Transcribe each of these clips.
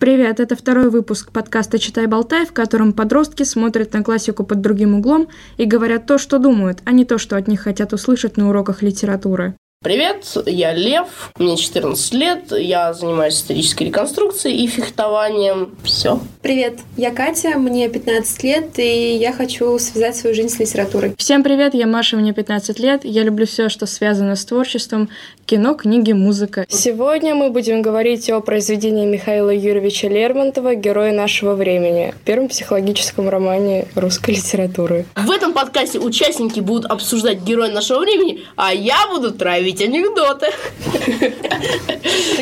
Привет, это второй выпуск подкаста «Читай, болтай», в котором подростки смотрят на классику под другим углом и говорят то, что думают, а не то, что от них хотят услышать на уроках литературы. Привет, я Лев, мне 14 лет, я занимаюсь исторической реконструкцией и фехтованием. Все. Привет, я Катя, мне 15 лет, и я хочу связать свою жизнь с литературой. Всем привет, я Маша, мне 15 лет, я люблю все, что связано с творчеством, кино, книги, музыка. Сегодня мы будем говорить о произведении Михаила Юрьевича Лермонтова «Герои нашего времени», первом психологическом романе русской литературы. В этом подкасте участники будут обсуждать героя нашего времени, а я буду травить говорить анекдоты.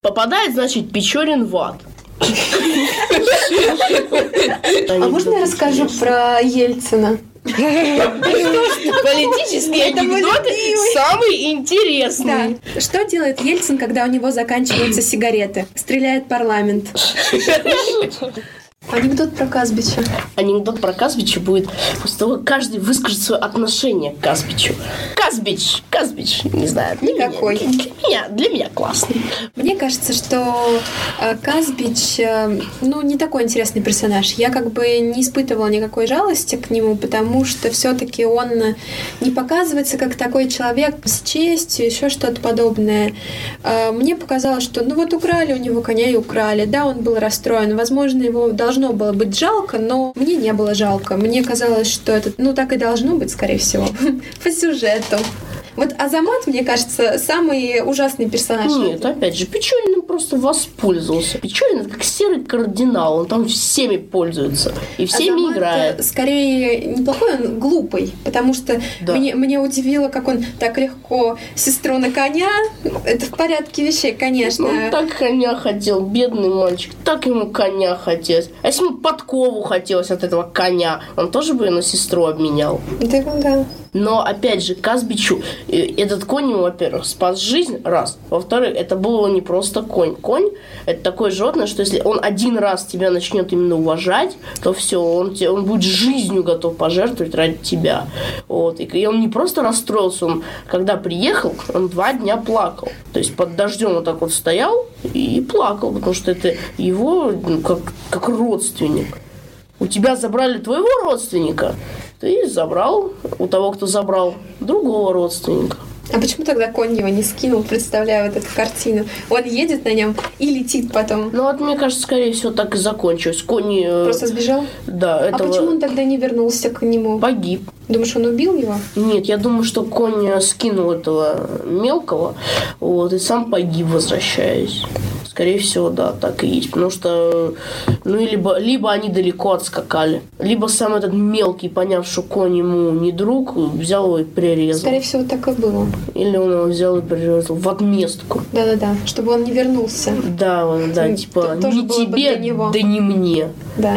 Попадает, значит, Печорин в ад. А можно я расскажу про Ельцина? Политические анекдоты самые интересные. Да. Что делает Ельцин, когда у него заканчиваются сигареты? Стреляет парламент. Анекдот про Казбича. Анекдот про Казбича будет после того, как каждый выскажет свое отношение к Казбичу. Казбич, Казбич, не знаю. Для Никакой. Меня, для, меня, для меня классный. Мне кажется, что э, Казбич, э, ну, не такой интересный персонаж. Я как бы не испытывала никакой жалости к нему, потому что все-таки он не показывается как такой человек с честью, еще что-то подобное. Э, мне показалось, что, ну, вот украли у него коня и украли. Да, он был расстроен. Возможно, его должно было быть жалко, но мне не было жалко. Мне казалось, что это, ну, так и должно быть, скорее всего, по сюжету. Вот Азамат, мне кажется, самый ужасный персонаж. Нет, опять же, Печорин просто воспользовался. Печорин как серый кардинал, он там всеми пользуется и всеми Азамат играет. Скорее неплохой, он глупый, потому что Да. мне, мне удивило, как он так легко сестру на коня. Это в порядке вещей, конечно. Он так коня хотел, бедный мальчик, так ему коня хотелось. А если ему подкову хотелось от этого коня, он тоже бы ее на сестру обменял. Да, да. Но, опять же, Казбичу э, этот конь ему, во-первых, спас жизнь, раз. Во-вторых, это был его не просто конь. Конь – это такое животное, что если он один раз тебя начнет именно уважать, то все, он, те- он будет жизнью готов пожертвовать ради тебя. Вот. И он не просто расстроился, он, когда приехал, он два дня плакал. То есть под дождем вот так вот стоял и плакал, потому что это его ну, как, как родственник. У тебя забрали твоего родственника, ты забрал у того, кто забрал другого родственника. А почему тогда конь его не скинул, представляю вот эту картину? Он едет на нем и летит потом. Ну вот мне кажется, скорее всего, так и закончилось. Кони, э, Просто сбежал? да, А этого почему он тогда не вернулся к нему? погиб. Думаешь, он убил его? Нет, я думаю, что конь э, скинул этого мелкого, вот, и сам погиб, возвращаясь. Скорее всего, да, так и есть. Потому что, ну, либо, либо они далеко отскакали, либо сам этот мелкий, поняв, что конь ему не друг, взял его и прирезал. Скорее всего, так и было. Или он его взял и прирезал в отместку. Да-да-да, чтобы он не вернулся. Да, он, да, М, типа, т- не тебе, да не мне. Да,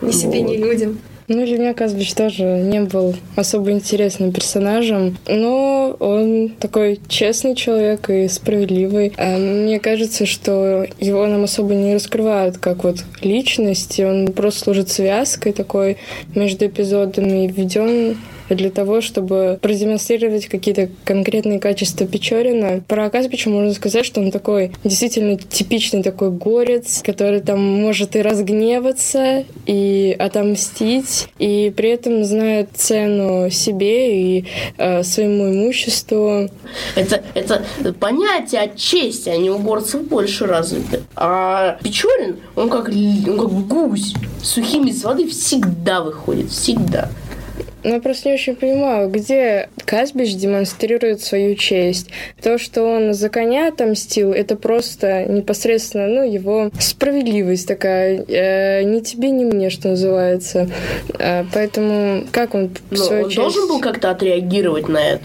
ни себе, ни людям. Ну, меня Казбич тоже не был особо интересным персонажем, но он такой честный человек и справедливый. А Мне кажется, что его нам особо не раскрывают как вот личность, и он просто служит связкой такой между эпизодами и введен для того, чтобы продемонстрировать какие-то конкретные качества Печорина. Про Казбича можно сказать, что он такой действительно типичный такой горец, который там может и разгневаться, и отомстить, и при этом знает цену себе и э, своему имуществу. Это, это понятие от чести, они у горцев больше развиты. А Печорин, он как, он как гусь, сухим из воды всегда выходит, всегда. Но я просто не очень понимаю, где Казбич демонстрирует свою честь. То, что он за коня отомстил, это просто непосредственно, ну, его справедливость такая. э, ни тебе, ни мне, что называется. Э, поэтому как он Но свою он честь... должен был как-то отреагировать на это.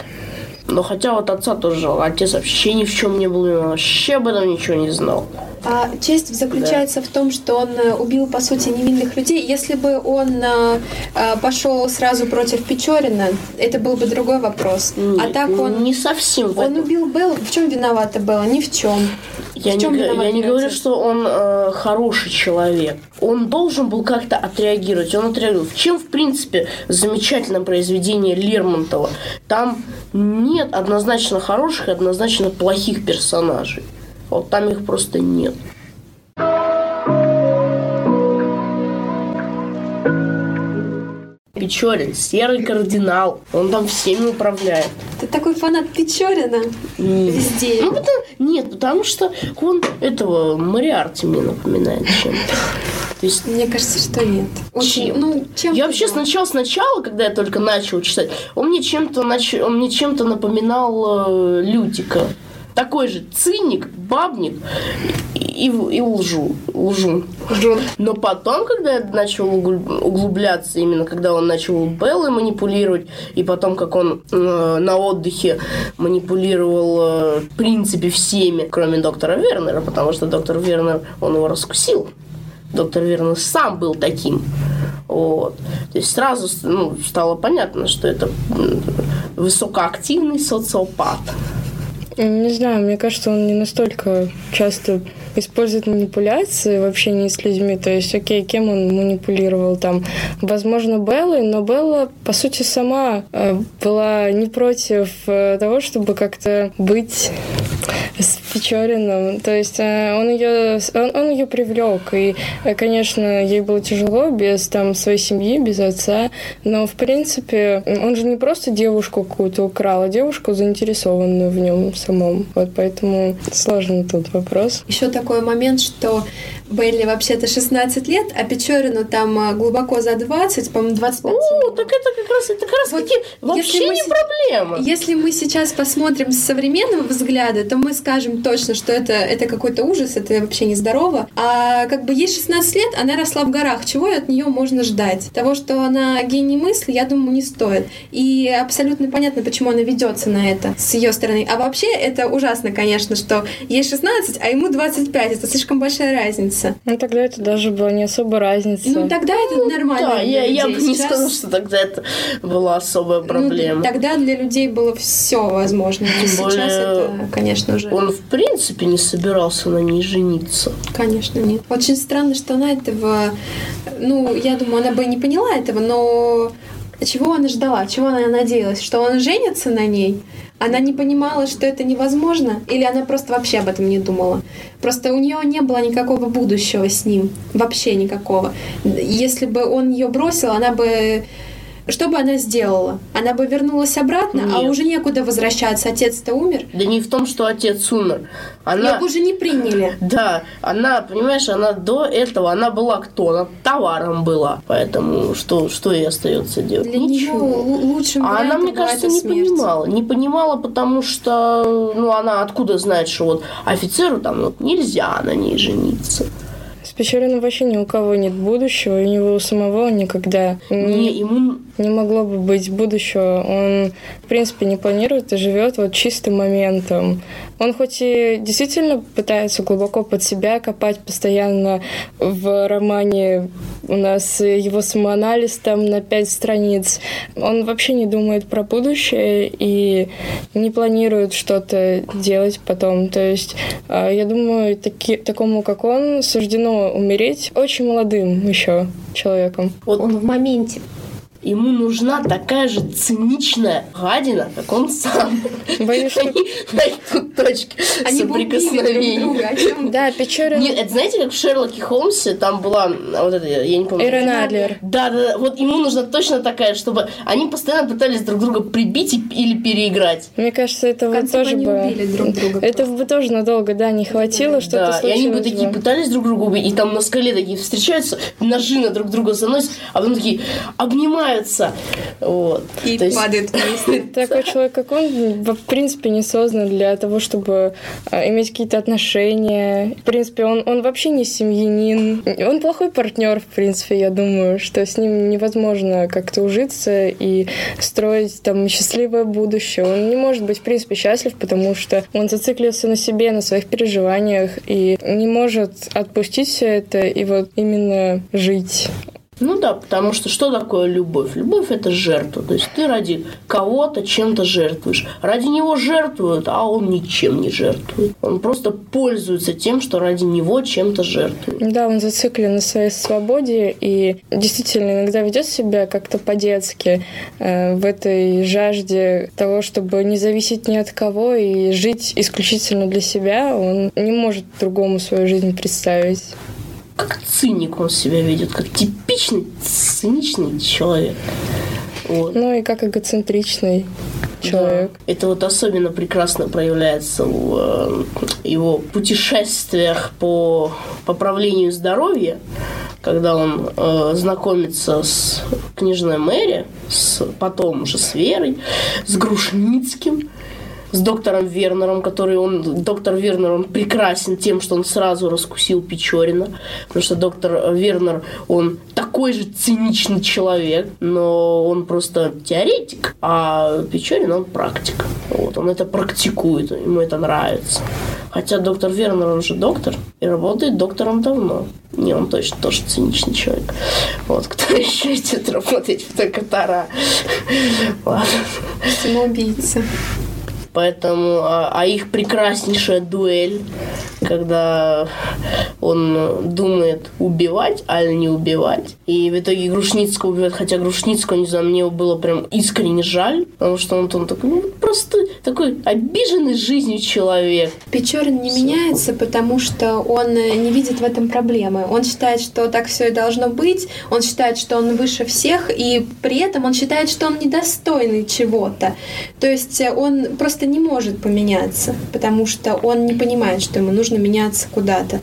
Но хотя вот отца тоже жалко. Отец вообще ни в чем не был, он вообще об этом ничего не знал. А честь заключается в том, что он э, убил, по сути, невинных людей. Если бы он э, э, пошел сразу против Печорина, это был бы другой вопрос. а Нет, так он... не совсем Он этом. убил Беллу. В чем виновата Белла? Ни в чем. Я В не, чем виноват я не говорю, что он э, хороший человек. Он должен был как-то отреагировать. Он отреагировал. Чем, в принципе, замечательное произведение Лермонтова? Там нет однозначно хороших и однозначно плохих персонажей. Вот там их просто нет. Печорин, серый кардинал. Он там всеми управляет. Ты такой фанат Печорина? Везде. Ну, потому, нет, потому что он этого Мариарти мне напоминает чем-то. То есть, мне кажется, что нет. Очень, чем? Ну, чем я вообще сначала, сначала, когда я только начал читать, он мне чем-то нач... он мне чем-то напоминал э, Лютика такой же циник, бабник и, и лжу, лжу. лжу. Но потом, когда я начал углубляться, именно когда он начал Беллой манипулировать, и потом, как он э, на отдыхе манипулировал, э, в принципе, всеми, кроме доктора Вернера, потому что доктор Вернер, он его раскусил. Доктор Вернер сам был таким. Вот. То есть сразу ну, стало понятно, что это высокоактивный социопат. Не знаю, мне кажется, он не настолько часто использует манипуляции в общении с людьми. То есть, окей, кем он манипулировал там? Возможно, Беллой, но Белла, по сути, сама э, была не против э, того, чтобы как-то быть с Печориным. То есть э, он ее, он, он ее привлек. И, конечно, ей было тяжело без там своей семьи, без отца. Но, в принципе, он же не просто девушку какую-то украл, а девушку заинтересованную в нем самом. Вот поэтому сложный тут вопрос. Еще такой момент, что Белли вообще-то 16 лет, а Печорину там а, глубоко за 20, по-моему, 25. О, так это как раз, это как раз вот таки вообще не с... проблема. Если мы сейчас посмотрим с современного взгляда, то мы скажем точно, что это, это какой-то ужас, это вообще нездорово. А как бы ей 16 лет, она росла в горах. Чего от нее можно ждать? Того, что она гений мысли, я думаю, не стоит. И абсолютно понятно, почему она ведется на это с ее стороны. А вообще это ужасно, конечно, что ей 16, а ему 25. Это слишком большая разница разница. Ну, тогда это даже была не особо разница. Ну, тогда это ну, нормально. Да, я, я бы не сказала, что тогда это была особая ну, проблема. Ну, тогда для людей было все возможно. Тем Сейчас более, это, конечно, уже... Он, в принципе, не собирался на ней жениться. Конечно, нет. Очень странно, что она этого... Ну, я думаю, она бы не поняла этого, но чего она ждала, чего она надеялась, что он женится на ней, она не понимала, что это невозможно, или она просто вообще об этом не думала. Просто у нее не было никакого будущего с ним, вообще никакого. Если бы он ее бросил, она бы что бы она сделала? Она бы вернулась обратно, а Нет. а уже некуда возвращаться. Отец-то умер. Да не в том, что отец умер. Она... Ее бы уже не приняли. Да, она, понимаешь, она до этого, она была кто? Она товаром была. Поэтому что, что ей остается делать? Для Ничего. нее лучшим А она, мне кажется, не смерть. понимала. Не понимала, потому что, ну, она откуда знает, что вот офицеру там вот, нельзя на ней жениться. С Печориным вообще ни у кого нет будущего, и у него у самого никогда не, ему... не могло бы быть будущего. Он, в принципе, не планирует и живет вот чистым моментом. Он хоть и действительно пытается глубоко под себя копать постоянно в романе у нас его самоанализ там на пять страниц. Он вообще не думает про будущее и не планирует что-то делать потом. То есть, а, я думаю, таки, такому, как он, суждено умереть очень молодым еще человеком. Вот он в моменте ему нужна такая же циничная гадина, как он сам. Боюсь. Они найдут точки Они соприкосновения. Да, Печорин... Нет, это знаете, как в Шерлоке Холмсе, там была вот это, я не помню. Эрен Адлер. Да, да, вот ему нужна точно такая, чтобы они постоянно пытались друг друга прибить или переиграть. Мне кажется, этого тоже бы... друг друга. Этого бы тоже надолго, да, не хватило, что-то Да, и они бы такие пытались друг друга убить, и там на скале такие встречаются, ножи на друг друга заносят, а потом такие обнимают нравится. Вот. И То падает вниз. Такой человек, как он, в принципе, не создан для того, чтобы а, иметь какие-то отношения. В принципе, он, он вообще не семьянин. Он плохой партнер, в принципе, я думаю, что с ним невозможно как-то ужиться и строить там счастливое будущее. Он не может быть, в принципе, счастлив, потому что он зациклился на себе, на своих переживаниях и не может отпустить все это и вот именно жить. Ну да, потому что что такое любовь? Любовь это жертва. То есть ты ради кого-то чем-то жертвуешь. Ради него жертвуют, а он ничем не жертвует. Он просто пользуется тем, что ради него чем-то жертвует. Да, он зациклен на своей свободе и действительно иногда ведет себя как-то по-детски э, в этой жажде того, чтобы не зависеть ни от кого и жить исключительно для себя. Он не может другому свою жизнь представить. Как циник он себя ведет, как типичный циничный человек. Вот. Ну и как эгоцентричный человек. Да. Это вот особенно прекрасно проявляется в э, его путешествиях по поправлению здоровья, когда он э, знакомится с книжной Мэри, с, потом уже с Верой, с Грушницким, с доктором Вернером, который он, доктор Вернер, он прекрасен тем, что он сразу раскусил Печорина, потому что доктор Вернер, он такой же циничный человек, но он просто теоретик, а Печорин, он практик. Вот, он это практикует, ему это нравится. Хотя доктор Вернер, он же доктор, и работает доктором давно. Не, он точно тоже циничный человек. Вот, кто еще идет работать в Токотара? Ладно. Самоубийца. Поэтому, а, а их прекраснейшая дуэль, когда он думает убивать, а не убивать. И в итоге Грушницкого убивает, хотя Грушницкого, не знаю, мне его было прям искренне жаль, потому что он, он такой, ну, просто такой обиженный жизнью человек. Печорин не меняется, потому что он не видит в этом проблемы. Он считает, что так все и должно быть, он считает, что он выше всех, и при этом он считает, что он недостойный чего-то. То есть он просто просто не может поменяться, потому что он не понимает, что ему нужно меняться куда-то.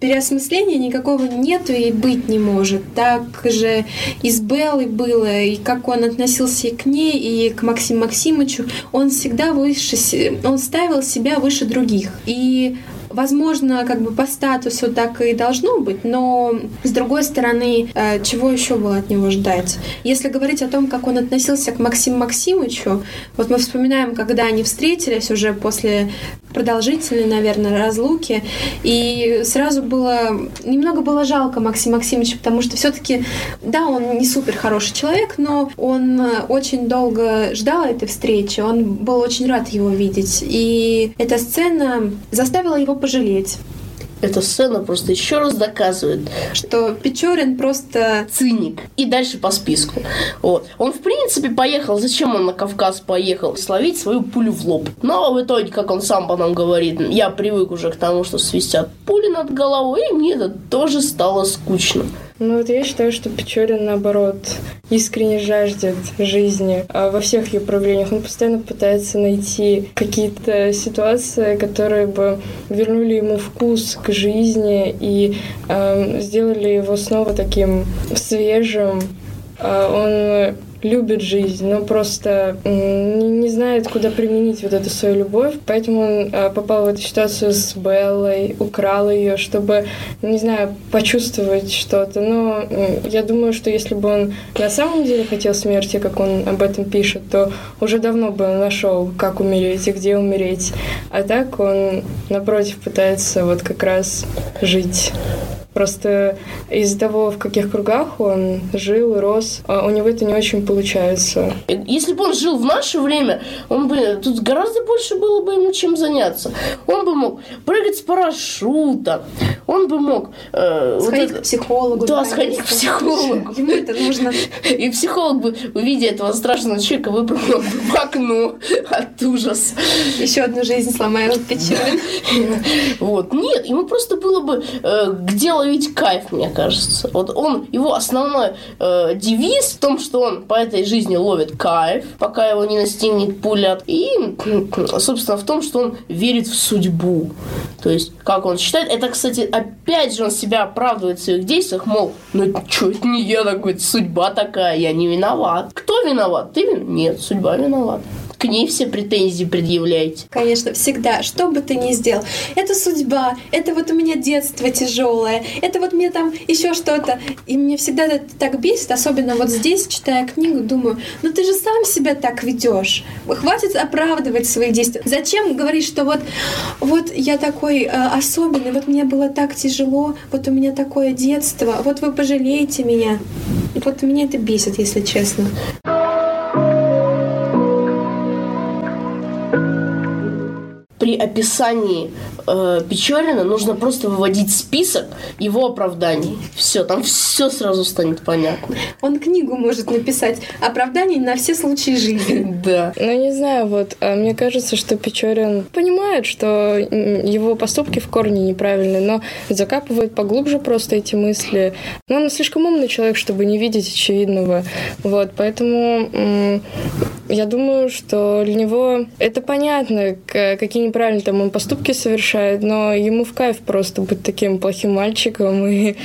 Переосмысления никакого нету и быть не может. Так же и с Беллой было, и как он относился и к ней, и к Максиму Максимовичу. Он всегда выше, он ставил себя выше других. И Возможно, как бы по статусу так и должно быть, но с другой стороны, э, чего еще было от него ждать? Если говорить о том, как он относился к Максиму Максимовичу, вот мы вспоминаем, когда они встретились уже после продолжительной, наверное, разлуки, и сразу было немного было жалко Максима Максимовича, потому что все-таки, да, он не супер хороший человек, но он очень долго ждал этой встречи, он был очень рад его видеть, и эта сцена заставила его пожалеть. Эта сцена просто еще раз доказывает, что Печорин просто циник. И дальше по списку. Вот. Он, в принципе, поехал. Зачем он на Кавказ поехал? Словить свою пулю в лоб. Но в итоге, как он сам потом говорит, я привык уже к тому, что свистят пули над головой, и мне это тоже стало скучно. Ну вот я считаю, что Печорин, наоборот, искренне жаждет жизни а во всех ее проявлениях. Он постоянно пытается найти какие-то ситуации, которые бы вернули ему вкус к жизни и э, сделали его снова таким свежим. Э, он любит жизнь, но просто не, знает, куда применить вот эту свою любовь. Поэтому он а, попал в эту ситуацию с Беллой, украл ее, чтобы, не знаю, почувствовать что-то. Но я думаю, что если бы он на самом деле хотел смерти, как он об этом пишет, то уже давно бы нашел, как умереть и где умереть. А так он, напротив, пытается вот как раз жить. Просто из-за того, в каких кругах он жил и рос, а у него это не очень получается. Если бы он жил в наше время, он бы тут гораздо больше было бы ему чем заняться. Он бы мог прыгать с парашюта, он бы мог... Э, сходить вот это, к психологу. Да, сходить к психологу. Ему это нужно. И психолог бы, увидя этого страшного человека, выпрыгнул бы в окно от ужаса. Еще одну жизнь сломаю печаль. Вот. Нет, ему просто было бы э, где ловить кайф, мне кажется. Вот он, его основной э, девиз в том, что он по этой жизни ловит кайф, пока его не настигнет пуля. И, собственно, в том, что он верит в судьбу. То есть, как он считает, это, кстати, опять же он себя оправдывает в своих действиях, мол, ну что, это не я такой, судьба такая, я не виноват. Кто виноват? Ты виноват? Нет, судьба виновата к ней все претензии предъявляете. Конечно, всегда. Что бы ты ни сделал. Это судьба. Это вот у меня детство тяжелое. Это вот мне там еще что-то. И мне всегда это так бесит. Особенно вот здесь, читая книгу, думаю, ну ты же сам себя так ведешь. Хватит оправдывать свои действия. Зачем говорить, что вот, вот я такой э, особенный, вот мне было так тяжело, вот у меня такое детство, вот вы пожалеете меня. Вот меня это бесит, если честно. При описании э, Печорина нужно просто выводить список его оправданий. Все, там все сразу станет понятно. Он книгу может написать оправданий на все случаи жизни. Да. Ну, не знаю, вот, а мне кажется, что Печорин понимает, что его поступки в корне неправильные, но закапывает поглубже просто эти мысли. Но он слишком умный человек, чтобы не видеть очевидного. Вот, поэтому я думаю, что для него это понятно, какие неправильные там он поступки совершает, но ему в кайф просто быть таким плохим мальчиком и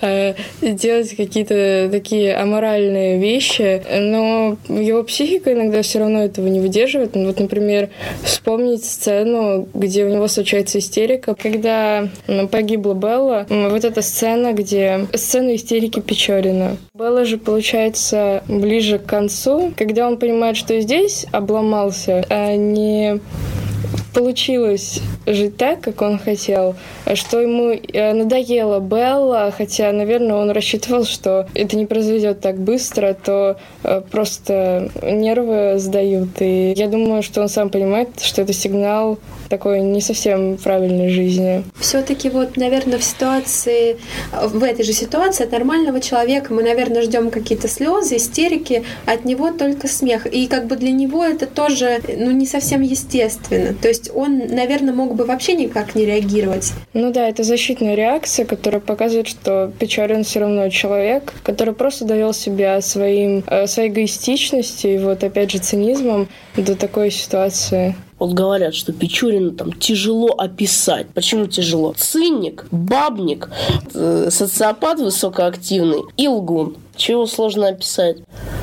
э, делать какие-то такие аморальные вещи. Но его психика иногда все равно этого не выдерживает. Ну, вот, например, вспомнить сцену, где у него случается истерика, когда погибла Белла. Вот эта сцена, где сцена истерики Печорина. Белла же, получается, ближе к концу, когда он понимает, что здесь обломался, а не получилось жить так, как он хотел, что ему э, надоело Белла, хотя, наверное, он рассчитывал, что это не произойдет так быстро, то э, просто нервы сдают. И я думаю, что он сам понимает, что это сигнал такой не совсем правильной жизни. Все-таки вот, наверное, в ситуации, в этой же ситуации от нормального человека мы, наверное, ждем какие-то слезы, истерики, от него только смех. И как бы для него это тоже, ну, не совсем естественно. То есть он, наверное, мог бы вообще никак не реагировать. Ну да, это защитная реакция, которая показывает, что Печорин все равно человек, который просто довел себя своим, э, своей эгоистичностью и вот опять же цинизмом до такой ситуации. Вот говорят, что Печорина там тяжело описать. Почему тяжело? Циник, бабник, э, социопат высокоактивный и лгун. Чего сложно описать?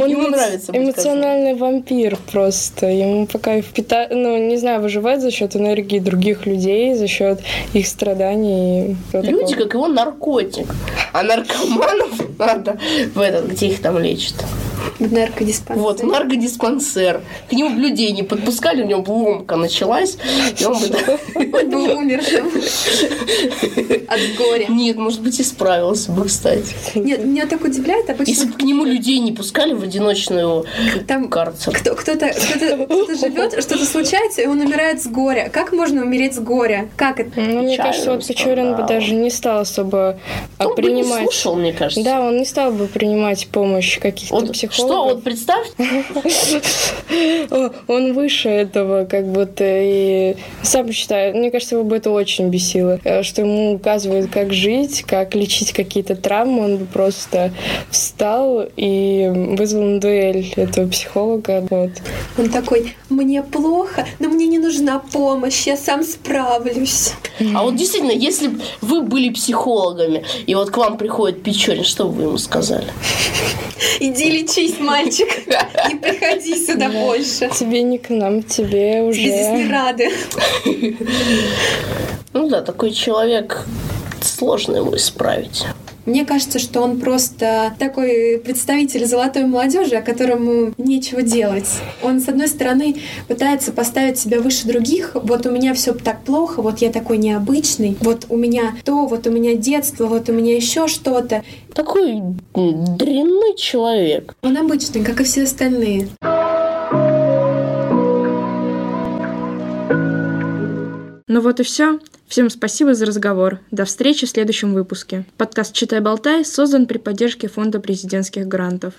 Он Ему нравится. Эмоциональный вампир просто. Ему пока впитать, ну, не знаю, выживать за счет энергии других людей, за счет их страданий. Люди, как его наркотик. А наркоманов надо в этот, где их там лечат. В наркодиспансер. Вот, в наркодиспансер. К нему людей не подпускали, у него ломка началась, и он бы... был умершим от горя. Нет, может быть, исправился бы, кстати. Нет, меня так удивляет обычно... Если бы к нему людей не пускали в одиночную Там карцер. Кто, кто-то, кто-то, кто-то живет, что-то случается, и он умирает с горя. Как можно умереть с горя? Как это? Ну, мне кажется, вот Печорин бы даже не стал особо он принимать... Бы не слушал, мне кажется. Да, он не стал бы принимать помощь каких-то вот психологов. Что? Вот представь. Он выше этого, как будто, и сам считаю, мне кажется, его бы это очень бесило, э, что ему указывают, как жить, как лечить какие-то травмы, он бы просто встал и вызвал на дуэль этого психолога. Вот. Он такой, мне плохо, но мне не нужна помощь, я сам справлюсь. А вот действительно, если бы вы были психологами, и вот к вам приходит Печорин, что бы вы ему сказали? Иди лечись, мальчик. Не приходи сюда больше. Тебе не к нам, тебе уже... Тебе здесь не рады. Ну да, такой человек сложно его исправить. Мне кажется, что он просто такой представитель золотой молодежи, о которому нечего делать. Он, с одной стороны, пытается поставить себя выше других. Вот у меня все так плохо, вот я такой необычный, вот у меня то, вот у меня детство, вот у меня еще что-то. Такой дрянной человек. Он обычный, как и все остальные. Ну вот и все. Всем спасибо за разговор. До встречи в следующем выпуске. Подкаст «Читай-болтай» создан при поддержке Фонда президентских грантов.